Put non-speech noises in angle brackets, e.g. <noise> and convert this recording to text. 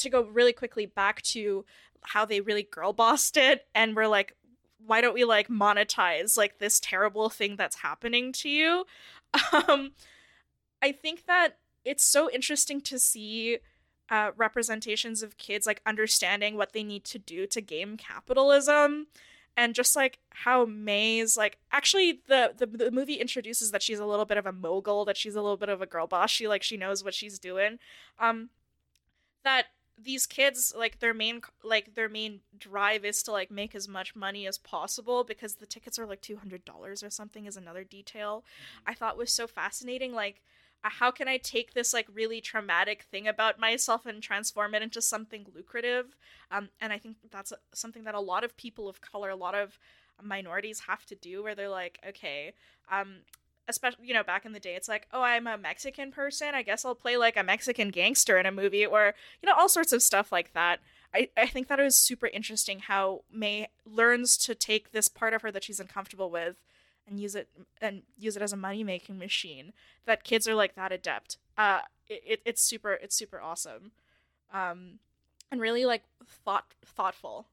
to go really quickly back to how they really girl bossed it and we're like why don't we like monetize like this terrible thing that's happening to you <laughs> um i think that it's so interesting to see uh, representations of kids like understanding what they need to do to game capitalism and just like how Mei's like actually the, the the movie introduces that she's a little bit of a mogul, that she's a little bit of a girl boss. She like she knows what she's doing. Um that these kids like their main like their main drive is to like make as much money as possible because the tickets are like $200 or something is another detail I thought was so fascinating like how can I take this like really traumatic thing about myself and transform it into something lucrative? Um, and I think that's something that a lot of people of color, a lot of minorities have to do, where they're like, okay, um, especially you know back in the day, it's like, oh, I'm a Mexican person, I guess I'll play like a Mexican gangster in a movie, or you know all sorts of stuff like that. I, I think that is super interesting how Mei learns to take this part of her that she's uncomfortable with and use it and use it as a money making machine that kids are like that adept. Uh it, it's super it's super awesome. Um and really like thought thoughtful